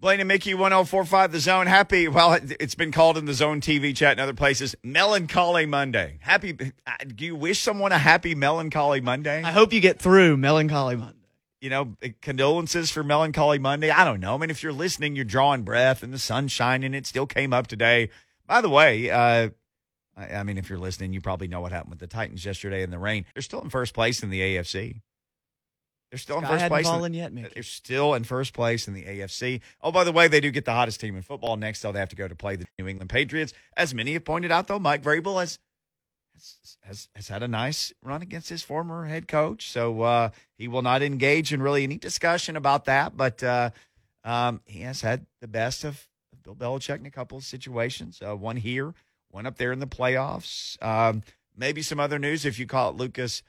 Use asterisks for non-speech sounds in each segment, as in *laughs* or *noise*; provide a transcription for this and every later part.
Blaine and Mickey 1045 The Zone. Happy, well, it- it's been called in the Zone TV chat and other places, Melancholy Monday. Happy, uh, do you wish someone a happy Melancholy Monday? I hope you get through Melancholy Monday. you know, condolences for Melancholy Monday. I don't know. I mean, if you're listening, you're drawing breath and the sun's shining. It still came up today. By the way, uh, I, I mean, if you're listening, you probably know what happened with the Titans yesterday in the rain. They're still in first place in the AFC. They're still in first place. in- yet, Mickey. They're still in first place in the AFC. Oh, by the way, they do get the hottest team in football next, though. They have to go to play the New England Patriots. As many have pointed out, though, Mike Vrabel has has, has, has had a nice run against his former head coach. So uh, he will not engage in really any discussion about that. But uh, um, he has had the best of Bill Belichick in a couple of situations. Uh, one here, one up there in the playoffs. Um, maybe some other news if you call it Lucas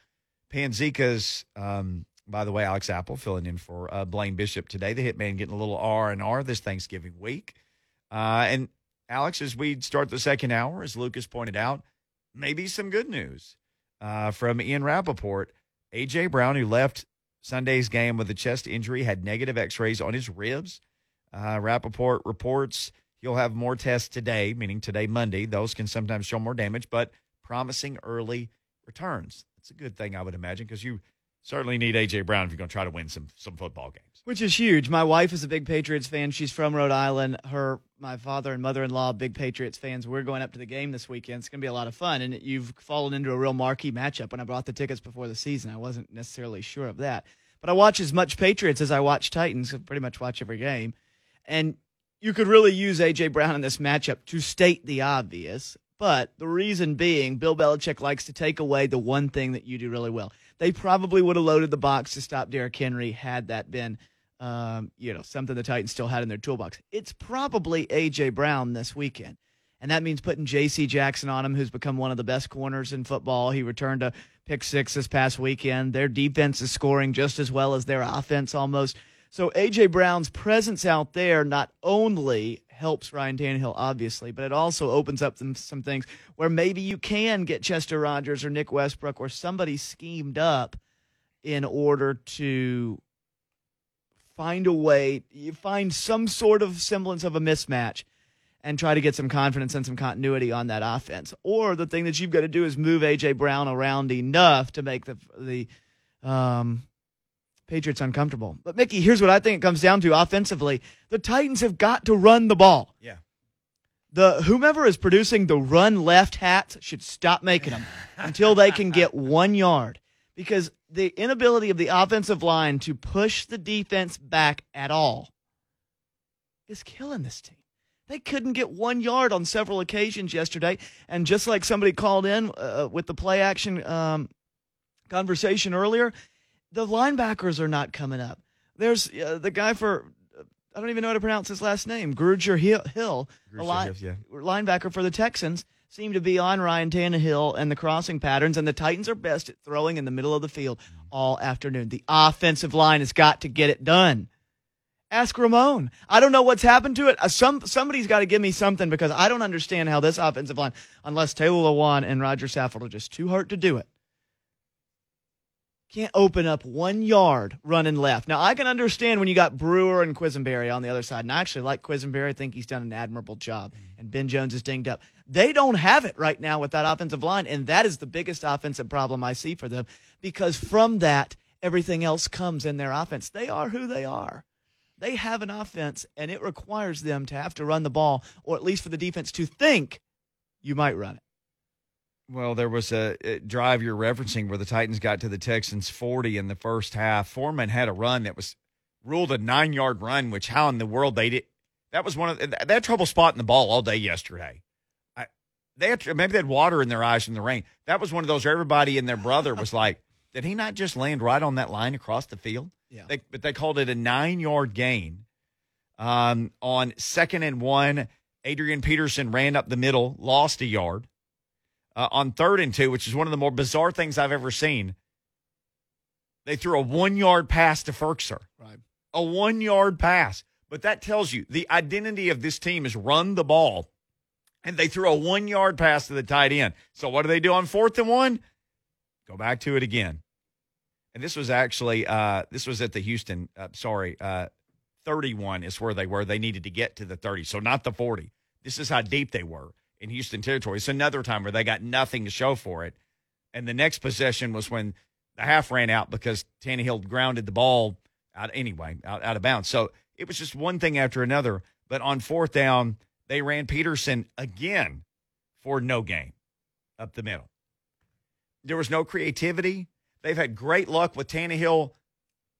Panzica's. Um, by the way, Alex Apple filling in for uh, Blaine Bishop today. The Hitman getting a little R and R this Thanksgiving week. Uh, and Alex, as we start the second hour, as Lucas pointed out, maybe some good news uh, from Ian Rapoport. AJ Brown, who left Sunday's game with a chest injury, had negative X-rays on his ribs. Uh, Rappaport reports he'll have more tests today, meaning today Monday. Those can sometimes show more damage, but promising early returns. That's a good thing, I would imagine, because you certainly need AJ Brown if you're going to try to win some some football games. Which is huge. My wife is a big Patriots fan. She's from Rhode Island. Her, my father and mother-in-law, big Patriots fans. We're going up to the game this weekend. It's going to be a lot of fun. And you've fallen into a real marquee matchup. When I bought the tickets before the season, I wasn't necessarily sure of that. But I watch as much Patriots as I watch Titans. I pretty much watch every game. And you could really use AJ Brown in this matchup to state the obvious. But the reason being, Bill Belichick likes to take away the one thing that you do really well. They probably would have loaded the box to stop Derrick Henry had that been, um, you know, something the Titans still had in their toolbox. It's probably AJ Brown this weekend, and that means putting J.C. Jackson on him, who's become one of the best corners in football. He returned a pick six this past weekend. Their defense is scoring just as well as their offense almost. So AJ Brown's presence out there not only helps Ryan Tannehill, obviously, but it also opens up some, some things where maybe you can get Chester Rogers or Nick Westbrook or somebody schemed up in order to find a way, you find some sort of semblance of a mismatch and try to get some confidence and some continuity on that offense. Or the thing that you've got to do is move AJ Brown around enough to make the the um, Patriots uncomfortable. But Mickey, here's what I think it comes down to offensively: the Titans have got to run the ball. Yeah. The whomever is producing the run left hats should stop making them *laughs* until they can get one yard. Because the inability of the offensive line to push the defense back at all is killing this team. They couldn't get one yard on several occasions yesterday. And just like somebody called in uh, with the play action um, conversation earlier, the linebackers are not coming up. There's uh, the guy for, I don't even know how to pronounce his last name, Gruger Hill, Hill a Grugier line- yeah. linebacker for the Texans, seem to be on Ryan Tannehill and the crossing patterns. And the Titans are best at throwing in the middle of the field all afternoon. The offensive line has got to get it done. Ask Ramon. I don't know what's happened to it. Uh, Some somebody's got to give me something because I don't understand how this offensive line, unless Taylor Lewan and Roger Saffold are just too hurt to do it, can't open up one yard running left. Now I can understand when you got Brewer and Quessenberry on the other side, and I actually like Quessenberry. I think he's done an admirable job, and Ben Jones is dinged up. They don't have it right now with that offensive line, and that is the biggest offensive problem I see for them because from that everything else comes in their offense. They are who they are. They have an offense, and it requires them to have to run the ball, or at least for the defense to think you might run it. Well, there was a, drive you're referencing where the Titans got to the Texans 40 in the first half. Foreman had a run that was ruled a nine yard run, which how in the world they did? That was one of they had trouble spotting the ball all day yesterday. I, they had maybe they had water in their eyes from the rain. That was one of those where everybody and their brother was like, "Did he not just land right on that line across the field?" Yeah. They, but they called it a nine yard gain. Um, on second and one, Adrian Peterson ran up the middle, lost a yard. Uh, on third and two, which is one of the more bizarre things I've ever seen, they threw a one yard pass to Firkser. Right. A one yard pass. But that tells you the identity of this team is run the ball. And they threw a one yard pass to the tight end. So what do they do on fourth and one? Go back to it again. And this was actually uh, this was at the Houston, uh, sorry, uh, 31 is where they were. They needed to get to the 30, so not the 40. This is how deep they were in Houston territory. It's another time where they got nothing to show for it. And the next possession was when the half ran out because Tannehill grounded the ball out anyway, out, out of bounds. So it was just one thing after another. But on fourth down, they ran Peterson again for no gain up the middle. There was no creativity. They've had great luck with Tannehill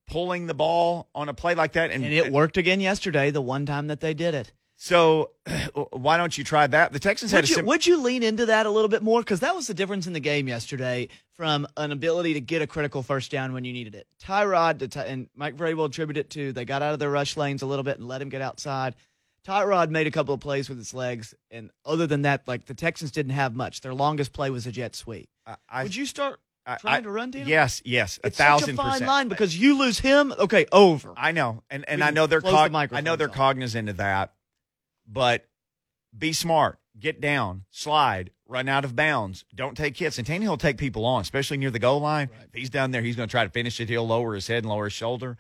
pulling the ball on a play like that. And, And it worked again yesterday, the one time that they did it. So *clears throat* why don't you try that? The Texans had Would a you, sim- would you lean into that a little bit more? Because that was the difference in the game yesterday from an ability to get a critical first down when you needed it. Tyrod to Ty- and Mike Vrabel attributed it to they got out of their rush lanes a little bit and let him get outside. Tyrod made a couple of plays with his legs, and other than that, like the Texans didn't have much. Their longest play was a jet sweep. I, I, Would you start I- trying to run, Dino? Yes, yes, a It's thousand such a fine percent. line because you lose him. Okay, over. I know, and and We I know they're close the I know they're off. cognizant of that, but be smart, get down, slide, run out of bounds, don't take hits. And Tannehill will take people on, especially near the goal line. Right. If he's down there, he's going to try to finish it. He'll lower his head and lower his shoulder.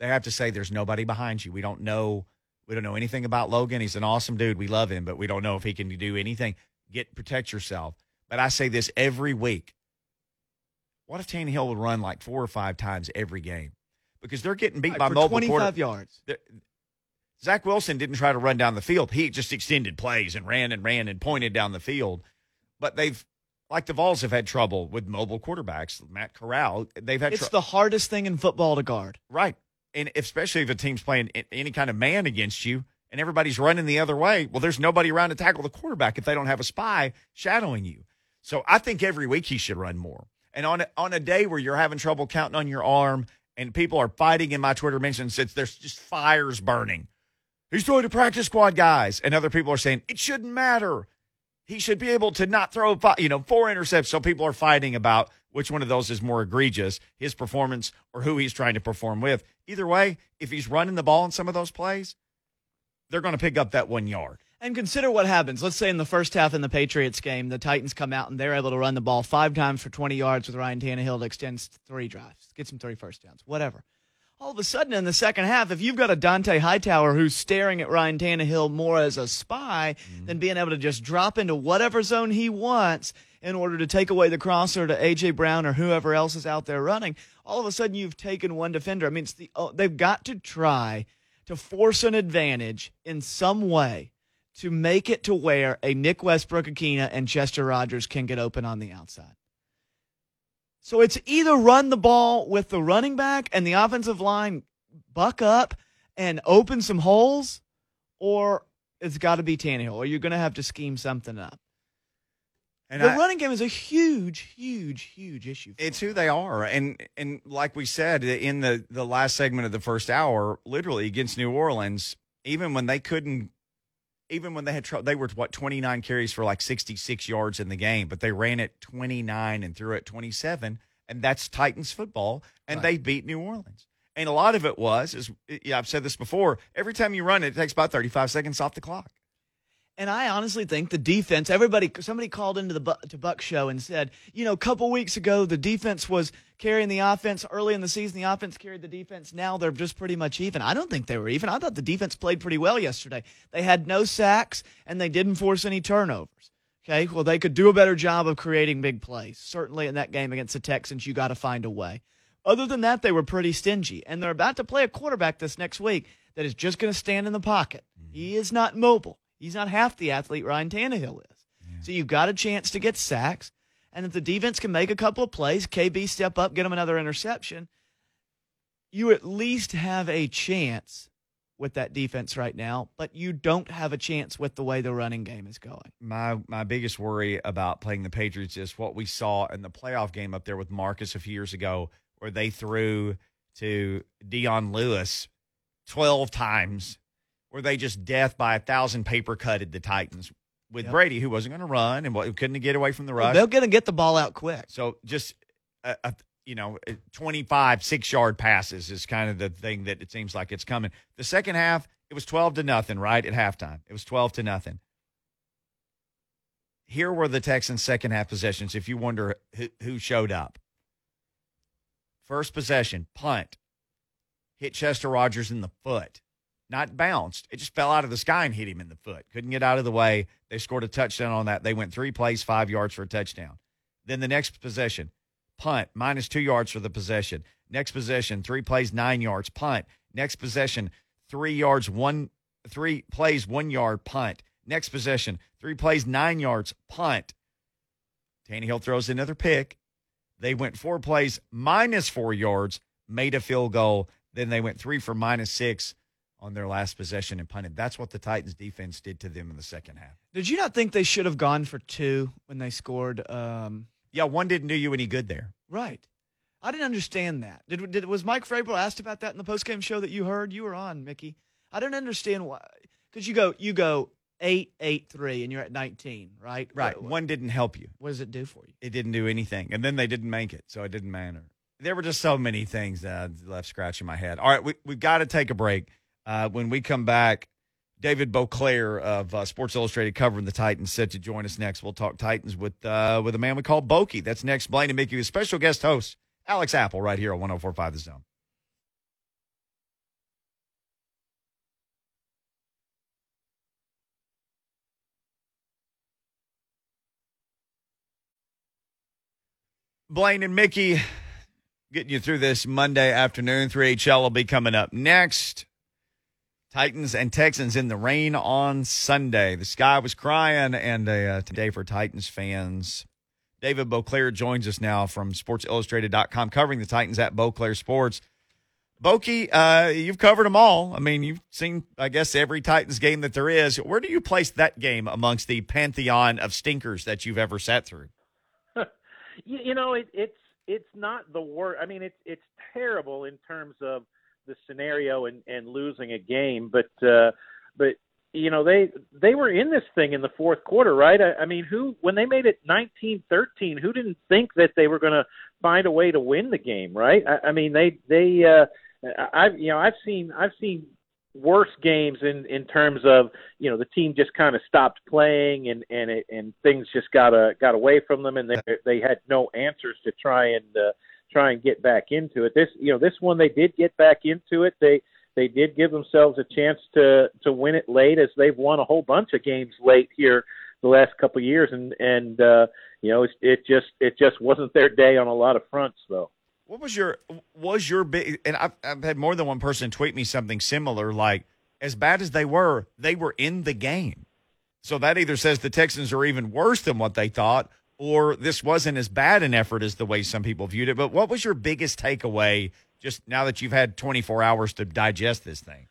They have to say, "There's nobody behind you. We don't know. We don't know anything about Logan. He's an awesome dude. We love him, but we don't know if he can do anything. Get protect yourself." But I say this every week. What if Tannehill would run like four or five times every game? Because they're getting beat Right, by for mobile 25 quarter- yards. the- Zach Wilson didn't try to run down the field. He just extended plays and ran and ran and pointed down the field. But they've, like the Vols, have had trouble with mobile quarterbacks. Matt Corral, they've had It's tr- the hardest thing in football to guard. right, and especially if a team's playing any kind of man against you and everybody's running the other way. Well, there's nobody around to tackle the quarterback if they don't have a spy shadowing you. So I think every week he should run more. And on a, on a day where you're having trouble counting on your arm and people are fighting in my Twitter mentions, it's there's just fires burning. He's throwing to practice squad guys, and other people are saying it shouldn't matter. He should be able to not throw, fi- you know, four intercepts. So people are fighting about which one of those is more egregious, his performance or who he's trying to perform with. Either way, if he's running the ball in some of those plays, they're going to pick up that one yard. And consider what happens. Let's say in the first half in the Patriots game, the Titans come out and they're able to run the ball five times for 20 yards with Ryan Tannehill to extend three drives, get some three first downs, whatever. All of a sudden in the second half, if you've got a Dont'a Hightower who's staring at Ryan Tannehill more as a spy mm-hmm. than being able to just drop into whatever zone he wants in order to take away the crosser to AJ Brown or whoever else is out there running, all of a sudden you've taken one defender. I mean, it's the oh, they've got to try to force an advantage in some way to make it to where a Nick Westbrook-Ikhine and Chester Rogers can get open on the outside. So it's either run the ball with the running back and the offensive line buck up and open some holes, or it's got to be Tannehill, or you're going to have to scheme something up. And the I- running game is a huge, huge, huge issue. for It's them. who they are, and and like we said in the the last segment of the first hour, literally against New Orleans, even when they couldn't, even when they had trouble, they were what twenty nine carries for like sixty six yards in the game, but they ran it twenty nine and threw it twenty seven, and that's Titans football, and Right. they beat New Orleans. And a lot of it was, is yeah, I've said this before. Every time you run it, it takes about thirty five seconds off the clock. And I honestly think the defense, everybody, somebody called into the Bu- to Buck show and said, you know, a couple weeks ago, the defense was carrying the offense early in the season. The offense carried the defense. Now they're just pretty much even. I don't think they were even. I thought the defense played pretty well yesterday. They had no sacks and they didn't force any turnovers. Okay. Well, they could do a better job of creating big plays. Certainly in that game against the Texans, you got to find a way. Other than that, they were pretty stingy. And they're about to play a quarterback this next week that is just going to stand in the pocket. Mm-hmm. He is not mobile. He's not half the athlete Ryan Tannehill is. So you've got a chance to get sacks. And if the defense can make a couple of plays, KB step up, get him another interception, you at least have a chance with that defense right now, but you don't have a chance with the way the running game is going. my my biggest worry about playing the Patriots is what we saw in the playoff game up there with Marcus a few years ago, where they threw to Dion Lewis twelve times, where they just death by a thousand paper cutted the Titans with Yep. Brady, who wasn't going to run and couldn't get away from the Well, rush. they're going to get the ball out quick. So just a, a you know, 25 six yard passes is kind of the thing that it seems like it's coming. The second half, it was 12 to nothing, right? At halftime, it was 12 to nothing. Here were the Texans' second half possessions. If you wonder who, who showed up, first possession, punt, hit Chester Rogers in the foot. Not bounced. It just fell out of the sky and hit him in the foot. Couldn't get out of the way. They scored a touchdown on that. They went three plays, five yards for a touchdown. Then the next possession, punt, minus two yards for the possession. Next possession, three plays, nine yards, punt. Next possession, three yards, one, three plays, one yard, punt. Next possession, three plays, nine yards, punt. Tannehill throws another pick. They went four plays, minus four yards, made a field goal. Then they went three for minus six on their last possession and punted. That's what the Titans defense did to them in the second half. Did you not think they should have gone for two when they scored? Um, Yeah, one didn't do you any good there. right. I didn't understand that. Did, did was Mike Vrabel asked about that in the postgame show that you heard? You were on, Mickey. I didn't understand why. Because you go you go eight eight three and you're at nineteen, right? Right. What, One didn't help you. what does it do for you? It didn't do anything. And then they didn't make it, so it didn't matter. There were just so many things that I left scratching my head. All right, we, we've got to take a break. Uh, when we come back, David Boclair of uh, Sports Illustrated covering the Titans set to join us next. We'll talk Titans with uh, with a man we call Bokey. That's next. Blaine and Mickey with special guest host Alex Apple right here on 1045 The Zone. Blaine and Mickey getting you through this Monday afternoon. 3HL will be coming up next. Titans and Texans in the rain on Sunday. The sky was crying, and uh, today for Titans fans. David Boclair joins us now from SportsIllustrated.com, covering the Titans at Boclair Sports. Bokey, uh, you've covered them all. I mean, you've seen, I guess, every Titans game that there is. Where do you place that game amongst the pantheon of stinkers that you've ever sat through? *laughs* you, you know, it, it's it's not the worst. I mean, it's it's terrible in terms of the scenario and and losing a game, but uh, but you know they they were in this thing in the fourth quarter, right? I, I mean, who when they made it nineteen thirteen, who didn't think that they were going to find a way to win the game, right? I, I mean, they they uh, I've you know I've seen I've seen worse games in in terms of you know the team just kind of stopped playing and and it, and things just got a got away from them and they they had no answers to try and uh, try and get back into it. This you know this one they did get back into it. They they did give themselves a chance to to win it late as they've won a whole bunch of games late here the last couple of years and and uh you know it, it just it just wasn't their day on a lot of fronts though. What was your was your big? And I've, I've had more than one person tweet me something similar. Like as bad as they were, they were in the game. So that either says the Texans are even worse than what they thought, or this wasn't as bad an effort as the way some people viewed it. But what was your biggest takeaway? Just now that you've had 24 hours to digest this thing.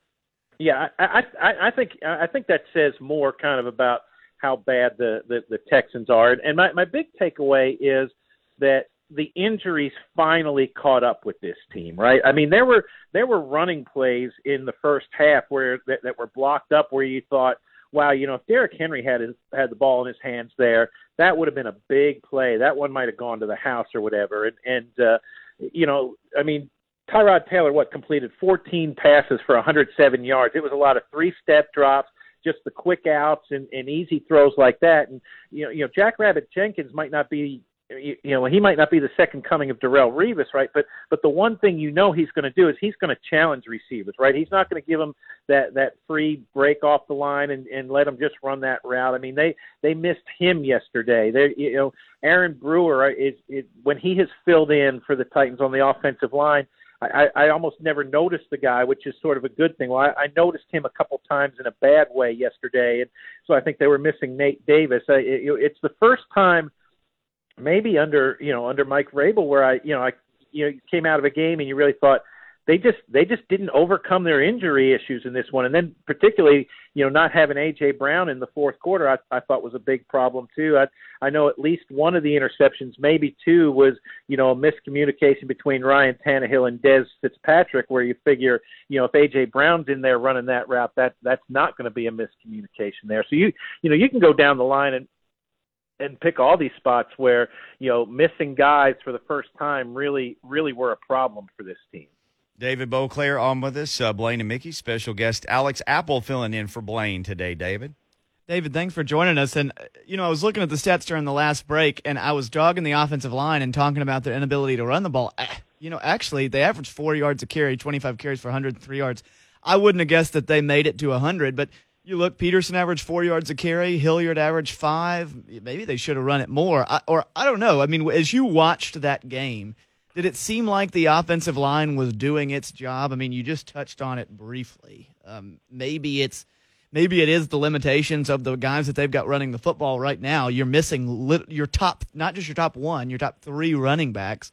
Yeah, I, I, I think I think that says more kind of about how bad the, the, the Texans are. And my, my big takeaway is that the injuries finally caught up with this team, right? I mean, there were there were running plays in the first half where that, that were blocked up where you thought, wow, you know, if Derrick Henry had his, had the ball in his hands there, that would have been a big play. That one might have gone to the house or whatever. And and uh, you know, I mean, Tyrod Taylor what completed 14 passes for 107 yards. It was a lot of three-step drops just the quick outs and, and easy throws like that. And you know, you know, Jack Rabbit Jenkins might not be you, you know he might not be the second coming of Darrelle Revis, right? But but the one thing you know he's going to do is he's going to challenge receivers, right? He's not going to give them that that free break off the line and and let them just run that route. I mean they they missed him yesterday. They you know Aaron Brewer is, is when he has filled in for the Titans on the offensive line. I, I almost never noticed the guy, which is sort of a good thing. Well, I, I noticed him a couple times in a bad way yesterday, and so I think they were missing Nate Davis. I, it, it's the first time, maybe under you know under Mike Vrabel, where I you know I you know came out of a game and you really thought they just they just didn't overcome their injury issues in this one, and then particularly you know not having AJ Brown in the fourth quarter, I, I thought was a big problem too. I I know at least one of the interceptions, maybe two, was you know a miscommunication between Ryan Tannehill and Dez Fitzpatrick, where you figure you know if AJ Brown's in there running that route, that that's not going to be a miscommunication there. So you you know you can go down the line and and pick all these spots where you know missing guys for the first time really really were a problem for this team. David Boclair on with us. Uh, Blaine and Mickey, special guest Alex Apple filling in for Blaine today, David. David, thanks for joining us. And, uh, you know, I was looking at the stats during the last break, and I was dogging the offensive line and talking about their inability to run the ball. You know, actually, they averaged four yards a carry, 25 carries for 103 yards. I wouldn't have guessed that they made it to 100, but you look, Peterson averaged four yards a carry, Hilliard averaged five. Maybe they should have run it more. I, or I don't know. I mean, as you watched that game, did it seem like the offensive line was doing its job? I mean, you just touched on it briefly. Um, maybe it's maybe it is the limitations of the guys that they've got running the football right now. You're missing lit, your top, not just your top one, your top three running backs.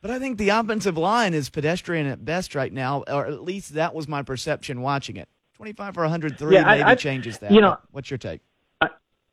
But I think the offensive line is pedestrian at best right now, or at least that was my perception watching it. 25 for 103 yeah, maybe I, changes that. You know, what's your take? I,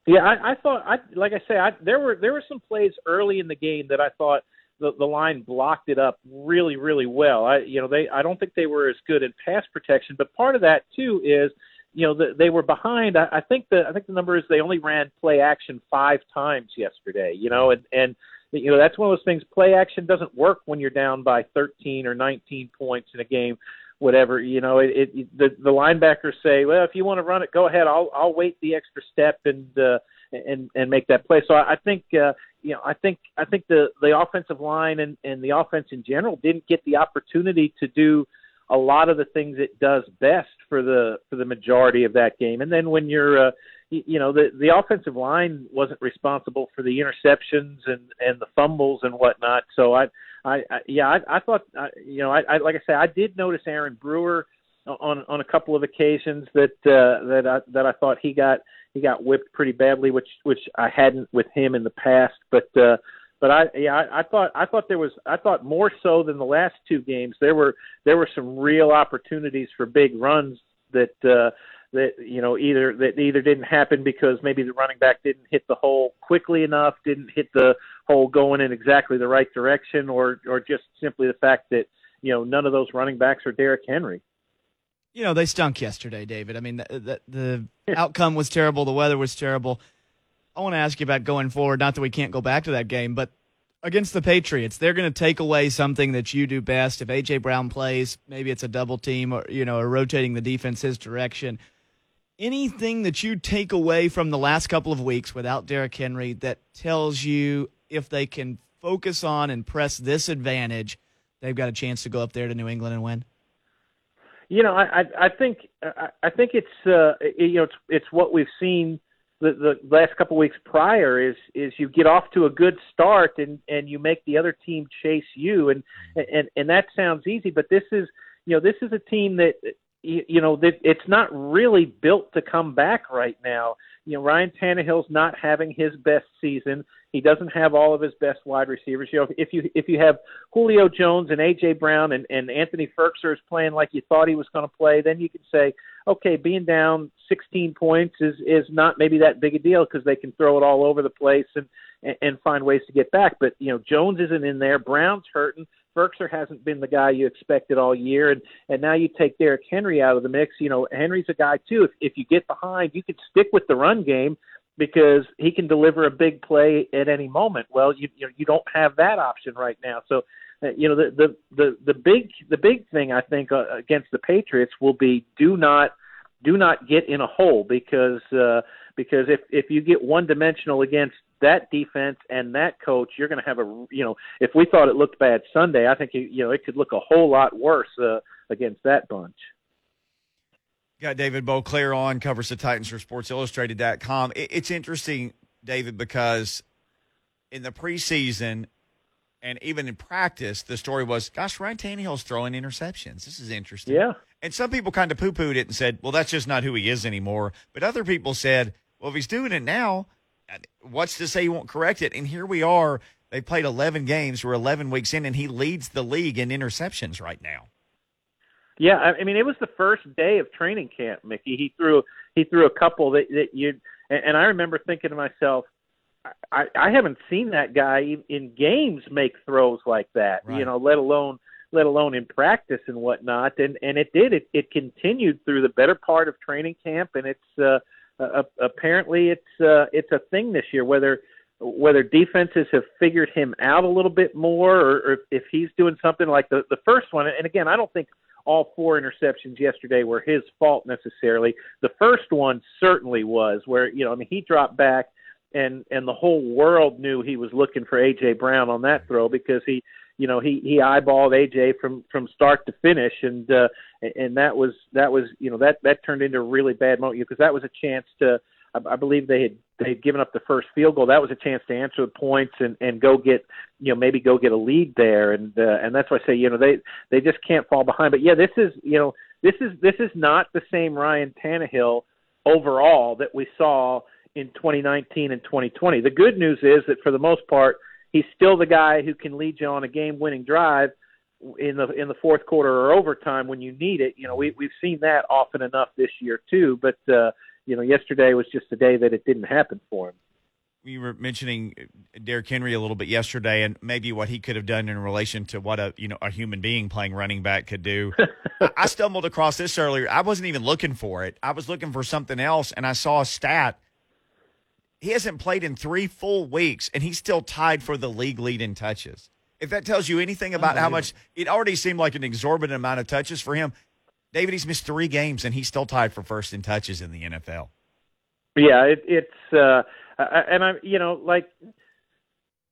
yeah, I, I thought, I like I say, I, there were there were some plays early in the game that I thought the, the line blocked it up really, really well. I, you know, they I don't think they were as good in pass protection, but part of that too is you know the, they were behind. I, I think the I think the number is they only ran play action five times yesterday. You know, and and you know that's one of those things. Play action doesn't work when you're down by 13 or 19 points in a game. Whatever you know, it, it the the linebackers say, well, if you want to run it, go ahead. I'll I'll wait the extra step and uh, and and make that play. So I, I think uh, you know I think I think the the offensive line and and the offense in general didn't get the opportunity to do a lot of the things it does best for the for the majority of that game. And then when you're uh, you know the the offensive line wasn't responsible for the interceptions and and the fumbles and whatnot. So I I, I yeah I, I thought I, you know I, I like I said I did notice Aaron Brewer on on a couple of occasions that uh, that I that I thought he got he got whipped pretty badly, which which I hadn't with him in the past. But uh, but I yeah I, I thought I thought there was I thought more so than the last two games there were there were some real opportunities for big runs that uh, that you know either that either didn't happen because maybe the running back didn't hit the hole quickly enough, didn't hit the hole going in exactly the right direction, or or just simply the fact that you know none of those running backs are Derrick Henry. You know they stunk yesterday, David. I mean the the, the outcome was terrible, the weather was terrible. I want to ask you about going forward. Not that we can't go back to that game, but against the Patriots, they're going to take away something that you do best. If AJ Brown plays, maybe it's a double team or you know, or rotating the defense his direction anything that you take away from the last couple of weeks without Derrick Henry that tells you if they can focus on and press this advantage, they've got a chance to go up there to New England and win? You know, I I think I think it's uh, you know it's it's what we've seen the, the last couple of weeks prior is is you get off to a good start and and you make the other team chase you and and and that sounds easy, but this is you know this is a team that you, you know that it's not really built to come back right now. You know, Ryan Tannehill's not having his best season. He doesn't have all of his best wide receivers. You know, if you if you have Julio Jones and AJ Brown and, and Anthony Firkser is playing like you thought he was going to play, then you can say, okay, being down 16 points is is not maybe that big a deal because they can throw it all over the place and and find ways to get back. But you know, Jones isn't in there. Brown's hurting. Firkser hasn't been the guy you expected all year, and and now you take Derrick Henry out of the mix. You know, Henry's a guy too. If if you get behind, you could stick with the run game because he can deliver a big play at any moment. Well, you you, know, you don't have that option right now. So, uh, you know, the the the the big the big thing I think uh, against the Patriots will be do not do not get in a hole because uh, because if if you get one dimensional against that defense and that coach, you're going to have a you know if we thought it looked bad Sunday, I think you know it could look a whole lot worse uh, against that bunch. Got David Boclair on covers the Titans for Sports Illustrated.com. It's interesting, David, because in the preseason and even in practice, the story was, "Gosh, Ryan Tannehill's throwing interceptions. This is interesting." Yeah. And some people kind of poo-pooed it and said, "Well, that's just not who he is anymore." But other people said, "Well, if he's doing it now, what's to say he won't correct it? And here we are. They played 11 games. We're 11 weeks in, and he leads the league in interceptions right now. Yeah, I mean, it was the first day of training camp, Mickey. He threw he threw a couple that that you and I remember thinking to myself, I, I haven't seen that guy in games make throws like that. Right. You know, let alone let alone in practice and whatnot. And and it did. It it continued through the better part of training camp, and it's uh, uh, apparently it's uh, it's a thing this year. Whether whether defenses have figured him out a little bit more, or, or if he's doing something like the the first one. And again, I don't think all four interceptions yesterday were his fault necessarily. The first one certainly was, where you know, I mean, he dropped back, and and the whole world knew he was looking for AJ Brown on that throw because he you know he he eyeballed AJ from from start to finish, and uh, and that was that was you know that that turned into a really bad moment because that was a chance to I, I believe they had they had given up the first field goal. That was a chance to answer the points and and go get you know maybe go get a lead there, and uh, and that's why I say you know they they just can't fall behind. But yeah, this is you know this is this is not the same Ryan Tannehill overall that we saw in 2019 and 2020. The good news is that for the most part he's still the guy who can lead you on a game-winning drive in the in the fourth quarter or overtime when you need it. You know, we we've seen that often enough this year too. But uh, you know, yesterday was just a day that it didn't happen for him. We were mentioning Derrick Henry a little bit yesterday, and maybe what he could have done in relation to what a you know a human being playing running back could do. *laughs* I stumbled across this earlier. I wasn't even looking for it. I was looking for something else, and I saw a stat he hasn't played in three full weeks, and he's still tied for the league lead in touches. If that tells you anything about how much it already seemed like an exorbitant amount of touches for him, David, he's missed three games and he's still tied for first in touches in the NFL. Yeah, it, it's uh, and I'm you know like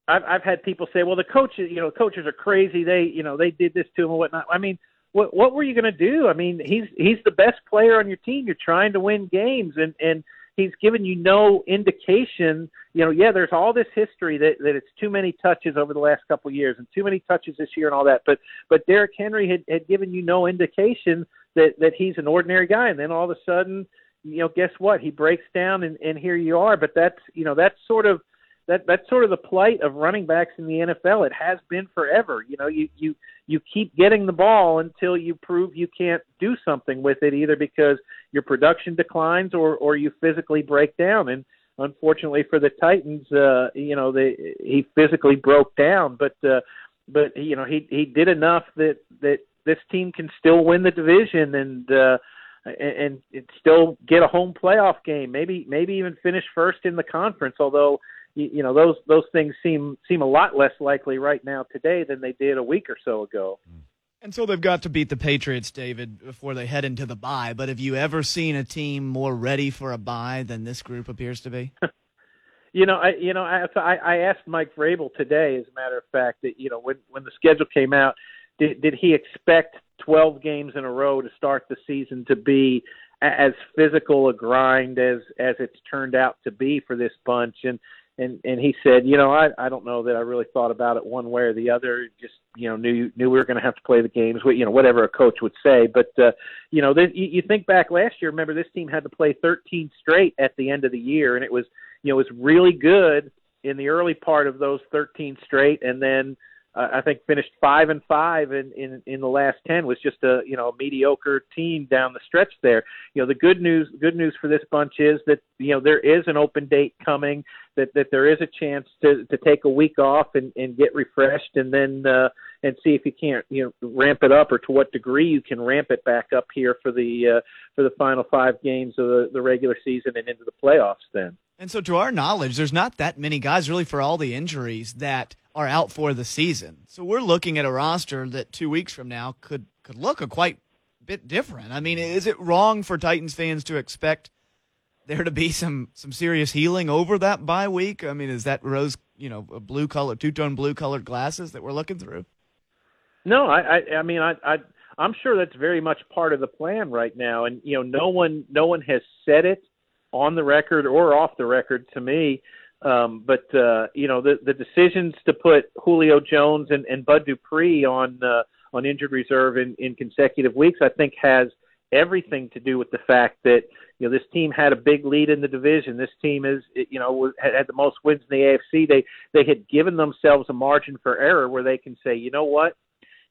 I've I've had people say, well, the coaches you know coaches are crazy. They you know they did this to him and whatnot. I mean, what what were you going to do? I mean, he's he's the best player on your team. You're trying to win games, and and he's given you no indication. You know, yeah, there's all this history that that it's too many touches over the last couple of years and too many touches this year and all that. But but Derrick Henry had had given you no indication that that he's an ordinary guy, and then all of a sudden, you know, guess what? He breaks down, and and here you are. But that's you know that's sort of that that's sort of the plight of running backs in the NFL. It has been forever. You know, you you you keep getting the ball until you prove you can't do something with it, either because your production declines or or you physically break down. And unfortunately for the Titans, uh, you know, they he physically broke down, but uh, but you know he he did enough that that this team can still win the division and. uh and, and still get a home playoff game, maybe maybe even finish first in the conference. Although you, you know those those things seem seem a lot less likely right now today than they did a week or so ago. And so they've got to beat the Patriots, David, before they head into the bye. But have you ever seen a team more ready for a bye than this group appears to be? *laughs* you know, I you know I I asked Mike Vrabel today, as a matter of fact, that you know when when the schedule came out, did did he expect 12 games in a row to start the season to be as physical a grind as as it's turned out to be for this bunch and and and he said, you know, I I don't know that I really thought about it one way or the other. Just you know, knew knew we were going to have to play the games. You know, whatever a coach would say. But uh, you know, this, you, you think back last year. Remember, this team had to play 13 straight at the end of the year, and it was you know it was really good in the early part of those 13 straight, and then I think finished five and five in, in in the last ten was just a you know mediocre team down the stretch there. You know the good news good news for this bunch is that you know there is an open date coming that that there is a chance to to take a week off and and get refreshed and then uh, and see if you can't you know ramp it up or to what degree you can ramp it back up here for the uh, for the final five games of the, the regular season and into the playoffs then. And so, to our knowledge, there's not that many guys really for all the injuries that are out for the season. So we're looking at a roster that two weeks from now could could look a quite bit different. I mean, is it wrong for Titans fans to expect there to be some some serious healing over that bye week? I mean, is that rose you know a blue color two tone blue colored glasses that we're looking through? No, I I, I mean I I I'm sure that's very much part of the plan right now, and you know no one no one has said it on the record or off the record to me um, but uh, you know the the decisions to put Julio Jones and, and Bud Dupree on uh, on injured reserve in, in consecutive weeks, I think has everything to do with the fact that you know this team had a big lead in the division. This team is you know had, had the most wins in the AFC. They they had given themselves a margin for error where they can say, you know what,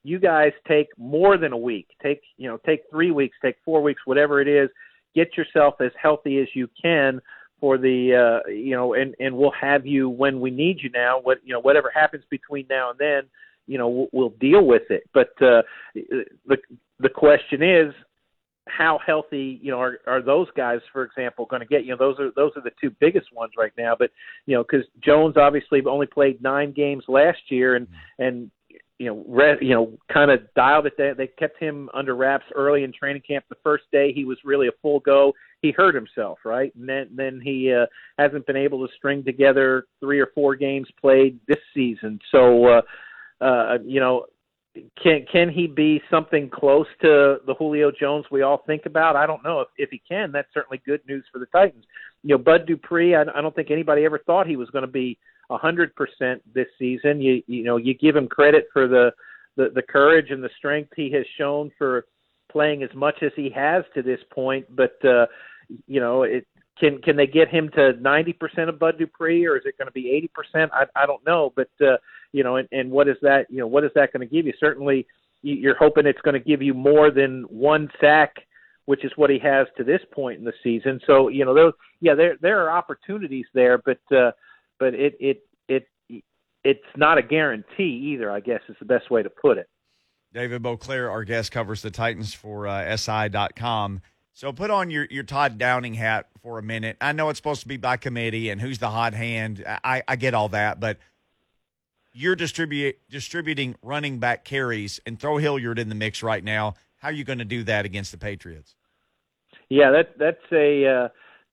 you guys take more than a week, take you know take three weeks, take four weeks, whatever it is. Get yourself as healthy as you can for the uh, you know, and and we'll have you when we need you. Now, what you know, whatever happens between now and then, you know, we'll, we'll deal with it. But uh, the the question is, how healthy you know are, are those guys for example going to get you know those are those are the two biggest ones right now but you know because jones obviously only played nine games last year and and you know, re, you know, kind of dialed it. They, they kept him under wraps early in training camp. The first day he was really a full go. He hurt himself, right? And then then he uh, hasn't been able to string together three or four games played this season. So uh, uh, you know, can can he be something close to the Julio Jones we all think about? I don't know. If if he can, that's certainly good news for the Titans. You know, Bud Dupree, I, I don't think anybody ever thought he was going to be a hundred percent this season. You you know, you give him credit for the, the the courage and the strength he has shown for playing as much as he has to this point, but uh you know, it can can they get him to 90% of Bud Dupree or is it going to be 80%? I I don't know, but uh you know, and, and what is that, you know, what is that going to give you? Certainly you're hoping it's going to give you more than one sack, which is what he has to this point in the season. So, you know, those yeah, there there are opportunities there, but uh but it it it it's not a guarantee either, I guess is the best way to put it. David Boclair, our guest, covers the Titans for uh, SI.com. So put on your, your Todd Downing hat for a minute. I know it's supposed to be by committee and who's the hot hand. I, I get all that, but you're distribute, distributing running back carries and throw Hilliard in the mix right now. How are you going to do that against the Patriots? Yeah, that that's a uh,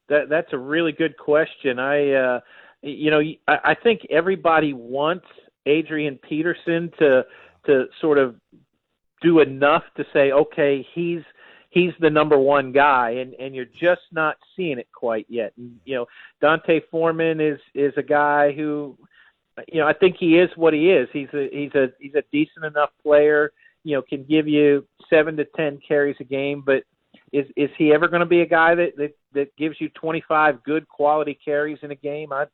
that that's a really good question. I uh, you know I, think everybody wants Adrian Peterson to to sort of do enough to say, okay, he's he's the number one guy, and and you're just not seeing it quite yet. And, you know, D'Onta Foreman is is a guy who, you know, I think he is what he is. He's a he's a he's a decent enough player. You know, can give you seven to ten carries a game, but is is he ever going to be a guy that that that gives you 25 good quality carries in a game? I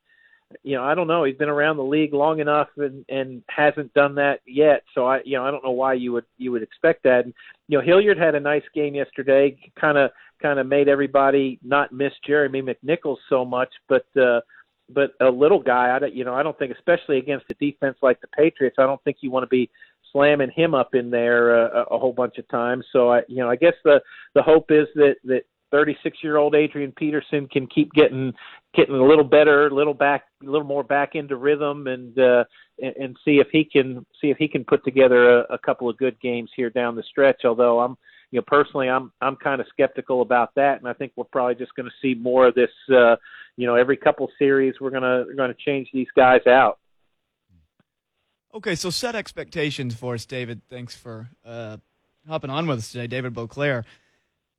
you know, I don't know. He's been around the league long enough and and hasn't done that yet. So I, you know, I don't know why you would you would expect that. And, you know, Hilliard had a nice game yesterday. Kind of kind of made everybody not miss Jeremy McNichols so much, but uh, but a little guy. I don't, you know, I don't think, especially against a defense like the Patriots, I don't think you want to be slamming him up in there uh, a, a whole bunch of times. So I, you know, I guess the the hope is that that 36 year old Adrian Peterson can keep getting getting a little better, a little back, a little more back into rhythm, and uh, and, see if he can see if he can put together a, a couple of good games here down the stretch. Although I'm, you know, personally, I'm I'm kind of skeptical about that, and I think we're probably just going to see more of this. Uh, you know, every couple series, we're gonna we're gonna change these guys out. Okay, so set expectations for us, David. Thanks for uh, hopping on with us today, David Boclair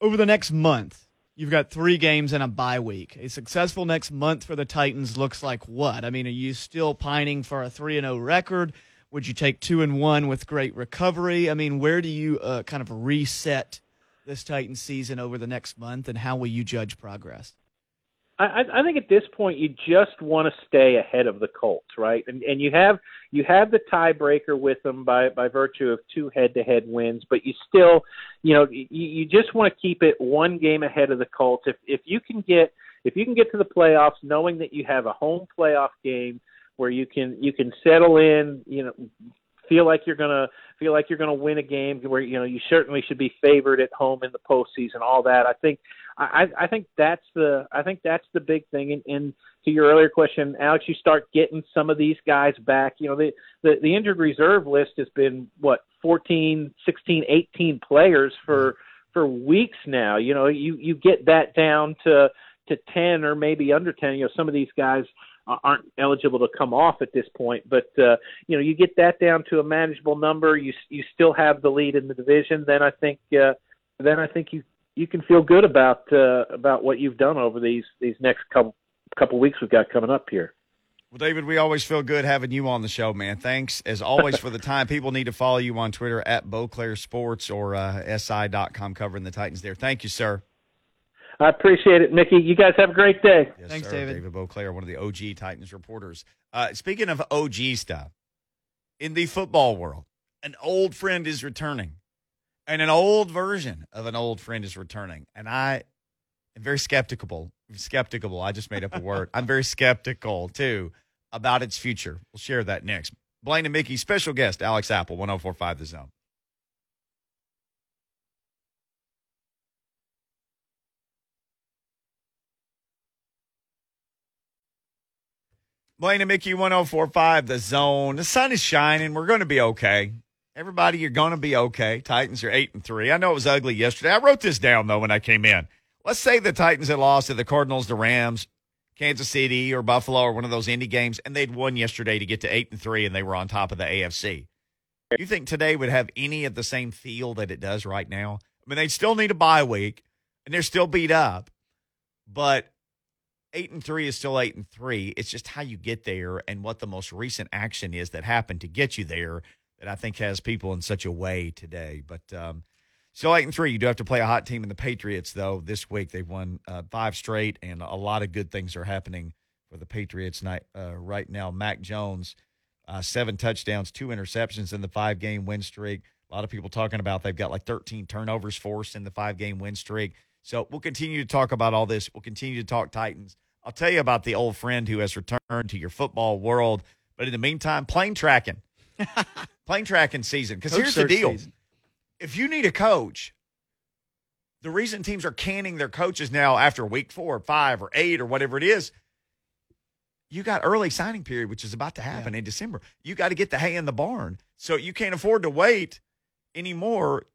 Over the next month, You've got three games and a bye week. A successful next month for the Titans looks like what? I mean, are you still pining for a three and zero record? Would you take two and one with great recovery? I mean, where do you uh, kind of reset this Titans season over the next month, and how will you judge progress? I, I think at this point you just want to stay ahead of the Colts, right? And and you have you have the tiebreaker with them by by virtue of two head-to-head wins, but you still, you know, you, you just want to keep it one game ahead of the Colts. If if you can get if you can get to the playoffs, knowing that you have a home playoff game where you can you can settle in, you know, feel like you're gonna feel like you're gonna win a game where you know you certainly should be favored at home in the postseason. All that I think I, I think that's the I think that's the big thing. And, and to your earlier question, Alex, you start getting some of these guys back. You know, the, the the injured reserve list has been what 14, 16, 18 players for for weeks now. You know, you you get that down to to 10 or maybe under 10. You know, some of these guys aren't eligible to come off at this point. But uh, you know, you get that down to a manageable number. You you still have the lead in the division. Then I think uh, then I think you you can feel good about uh, about what you've done over these these next couple couple weeks we've got coming up here. Well, David, we always feel good having you on the show, man. Thanks as always for the time. People need to follow you on Twitter at Boclair Sports or uh, SI.com covering the Titans there. Thank you, sir. I appreciate it, Mickey. You guys have a great day. Yes, Thanks, sir. David. David Boclair, one of the OG Titans reporters. Uh, speaking of OG stuff, in the football world, an old friend is returning and an old version of an old friend is returning. And I am very skeptical. Skeptical. I just made up a word. I'm very skeptical too about its future. We'll share that next. Blaine and Mickey, special guest Alex Apple, 1045 The Zone. Blaine and Mickey, 1045 The Zone. The sun is shining. We're going to be okay. Everybody, you're going to be okay. Titans are eight and three. I know it was ugly yesterday. I wrote this down though when I came in. Let's say the Titans had lost to the Cardinals, the Rams, Kansas City, or Buffalo, or one of those indie games, and they'd won yesterday to get to eight and three, and they were on top of the AFC. you think today would have any of the same feel that it does right now? I mean, they still need a bye week, and they're still beat up, but eight and three is still eight and three. It's just how you get there and what the most recent action is that happened to get you there that I think has people in such a way today. But um, still eight and three. You do have to play a hot team in the Patriots, though. This week they've won uh, five straight, and a lot of good things are happening for the Patriots night, uh, right now. Mac Jones, uh, seven touchdowns, two interceptions in the five game win streak. A lot of people talking about they've got like 13 turnovers forced in the five game win streak. So we'll continue to talk about all this. We'll continue to talk Titans. I'll tell you about the old friend who has returned to your football world. But in the meantime, plane tracking. *laughs* plane tracking season. Because here's the deal Season. if you need a coach, the reason teams are canning their coaches now after week four or five or eight or whatever it is, you got early signing period, which is about to happen in December. You got to get the hay in the barn. So you can't afford to wait anymore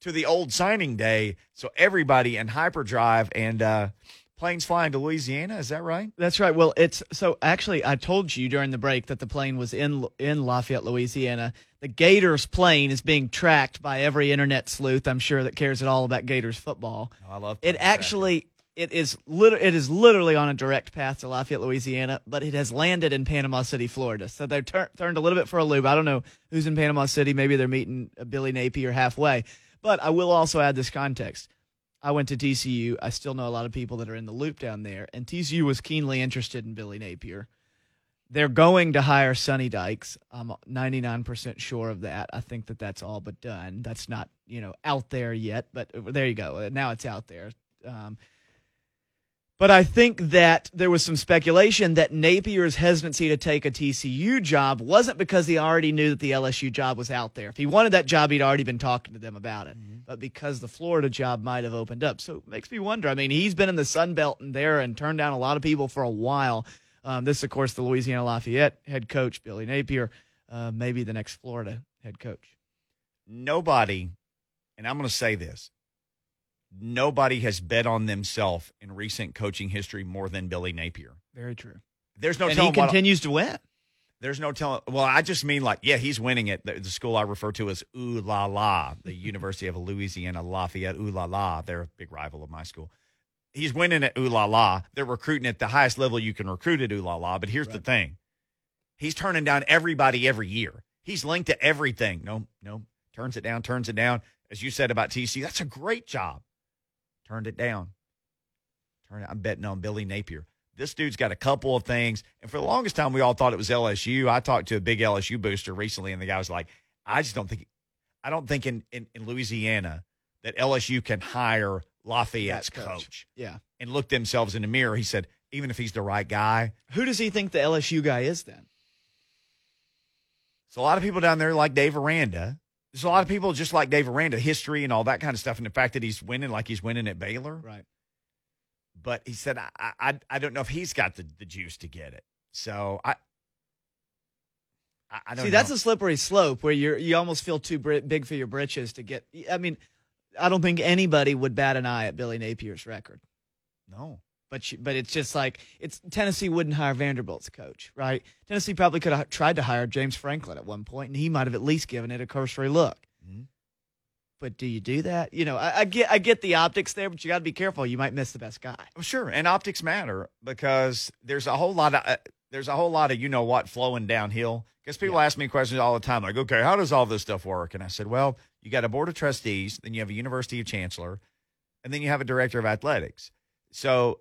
to the old signing day. So everybody in hyperdrive and uh, planes flying to Louisiana. Is that right? That's right. Well, it's so actually I told you during the break that the plane was in in Lafayette, Louisiana. The Gators plane is being tracked by every internet sleuth I'm sure that cares at all about Gators football. Oh, I love It actually it is lit- it is literally on a direct path to Lafayette, Louisiana, but it has landed in Panama City, Florida. So they're tur- turned a little bit for a loop. I don't know who's in Panama City. Maybe they're meeting Billy Napier halfway. But I will also add this context. I went to TCU. I still know a lot of people that are in the loop down there, and TCU was keenly interested in Billy Napier. They're going to hire Sonny Dykes. I'm 99% sure of that. I think that that's all but done. That's not, you know, out there yet, but there you go. Now it's out there. Um, but I think that there was some speculation that Napier's hesitancy to take a TCU job wasn't because he already knew that the LSU job was out there. If he wanted that job, he'd already been talking to them about it. But because the Florida job might have opened up. So it makes me wonder. I mean, he's been in the Sun Belt and there and turned down a lot of people for a while. Um, this, of course, the Louisiana Lafayette head coach, Billy Napier, uh, maybe the next Florida head coach. nobody, and I'm going to say this, nobody has bet on themselves in recent coaching history more than Billy Napier. Very true. There's no and he telling what, continues to win. there's no telling. Well, I just mean like, yeah, he's winning at the, the school I refer to as Ooh La La, the *laughs* University of Louisiana Lafayette. Ooh La La, they're a big rival of my school. He's winning at Ooh La La. They're recruiting at the highest level you can recruit at Ooh La La. But here's the thing: he's turning down everybody every year. He's linked to everything. No, no, turns it down, turns it down. As you said about TC, that's a great job. Turned it down. Turn it. I'm betting on Billy Napier. This dude's got a couple of things, and for the longest time, we all thought it was LSU. I talked to a big LSU booster recently, and the guy was like, "I just don't think, I don't think in in, in Louisiana that LSU can hire Lafayette's coach. coach. Yeah. and look themselves in the mirror." He said, "Even if he's the right guy, Who does he think the LSU guy is then? So a lot of people down there like Dave Aranda. There's a lot of people just like Dave Aranda, history and all that kind of stuff, and the fact that he's winning like he's winning at Baylor. Right. But he said, I, I, I don't know if he's got the, the juice to get it. So I, I, I don't See, know. that's a slippery slope where you're you almost feel too big for your britches to get. I mean, I don't think anybody would bat an eye at Billy Napier's record. no. But you, but it's just like it's Tennessee wouldn't hire Vanderbilt's coach, right? Tennessee probably could have tried to hire James Franklin at one point, and he might have at least given it a cursory look. Mhm. But do you do that? You know, I, I get I get the optics there, but you got to be careful. You might miss the best guy. Well, sure, and optics matter because there's a whole lot of uh, there's a whole lot of you know what flowing downhill. Because people ask me questions all the time, like, okay, how does all this stuff work? And I said, well, you got a board of trustees, then you have a university of chancellor, and then you have a director of athletics. So,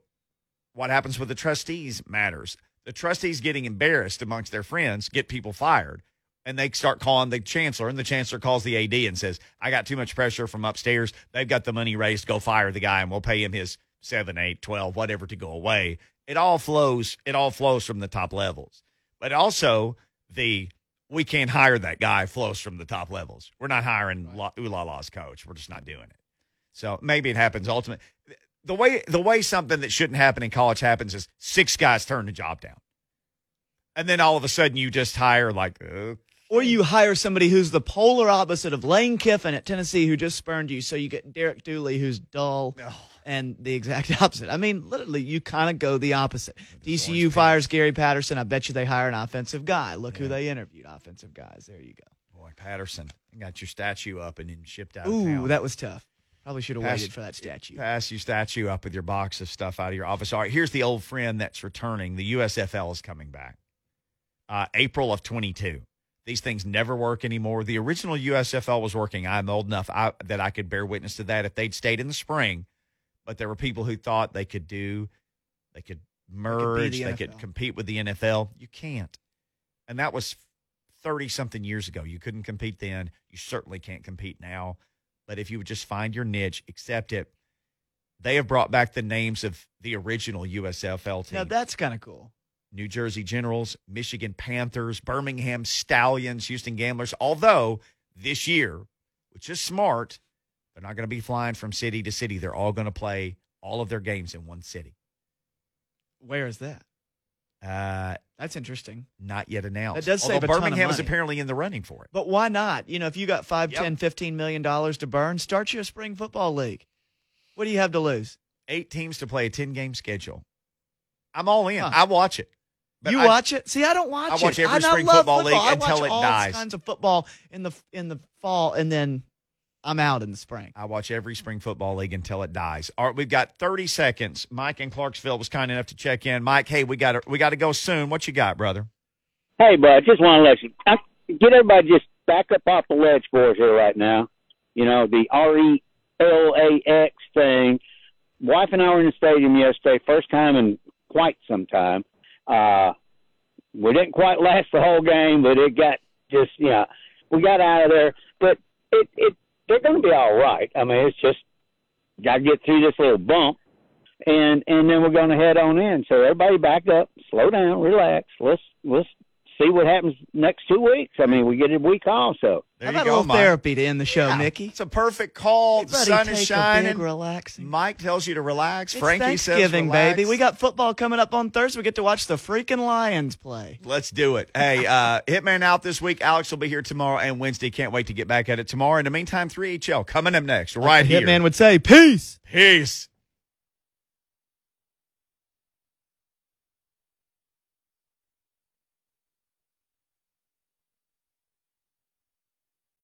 what happens with the trustees matters. The trustees getting embarrassed amongst their friends get people fired. And they start calling the chancellor, and the chancellor calls the AD and says, I got too much pressure from upstairs. They've got the money raised. Go fire the guy, and we'll pay him his seven, eight, 12, whatever to go away. It all flows. It all flows from the top levels. But also, the we can't hire that guy flows from the top levels. We're not hiring La, Ooh La La's coach. We're just not doing it. So maybe it happens ultimate. The way the way something that shouldn't happen in college happens is six guys turn the job down, and then all of a sudden you just hire like uh, Or you hire somebody who's the polar opposite of Lane Kiffin at Tennessee, who just spurned you. So you get Derek Dooley, who's dull, and the exact *laughs* opposite. I mean, literally, you kind of go the opposite. TCU fires Gary Patterson. I bet you they hire an offensive guy. Look who they interviewed. Offensive guys. There you go. Boy, Patterson, got your statue up and then shipped out. Ooh, that was tough. Probably should have Pass- waited for that statue. Pass your statue up with your box of stuff out of your office. All right, here's the old friend that's returning. The USFL is coming back. Uh, April of 22. These things never work anymore. The original USFL was working. I'm old enough I, that I could bear witness to that if they'd stayed in the spring. But there were people who thought they could do, they could merge, the they could compete with the NFL. You can't. And that was 30 something years ago. You couldn't compete then. You certainly can't compete now. But if you would just find your niche, accept it, they have brought back the names of the original USFL team. Now that's kind of cool. New Jersey Generals, Michigan Panthers, Birmingham Stallions, Houston Gamblers. Although this year, which is smart, they're not going to be flying from city to city. They're all going to play all of their games in one city. Where is that? Uh, That's interesting. not yet announced. That does Although save a ton of Birmingham is money. apparently in the running for it. But why not? You know, if you got five, Yep. ten, fifteen million dollars to burn, start you a spring football league. What do you have to lose? Eight teams to play a 10 game schedule. I'm all in. Huh. I watch it. You I- watch it? See, I don't watch I it. watch every I, spring love football league I until watch it all dies. kinds of football in the in the fall, and then I'm out in the spring. I watch every spring football league until it dies. All right, we've got 30 seconds. Mike in Clarksville was kind enough to check in. Mike, hey, we got to we got to go soon. What you got, brother? Hey, bud, just want to let you I, get everybody just back up off the ledge for us here right now. You know, the R E L A X thing. Wife and I were in the stadium yesterday, first time in quite some time. Uh, we didn't quite last the whole game, but it got just, yeah, we got out of there. But it, it, they're going to be all right. I mean, it's just got to get through this little bump and and then we're going to head on in. So everybody back up, slow down, relax. Let's let's see what happens next two weeks. I mean, we get a week off, so There How about go, a little Mike. therapy to end the show, Yeah, Mickey? It's a perfect call. The sun take is a shining. big relaxing. Mike tells you to relax. It's Frankie says Thanksgiving, relax. baby. We got football coming up on Thursday. We get to watch the freaking Lions play. Let's do it. Hey, *laughs* uh, Hitman out this week. Alex will be here tomorrow and Wednesday. Can't wait to get back at it tomorrow. In the meantime, 3HL coming up next, right here. Hitman would say, "Peace." Peace.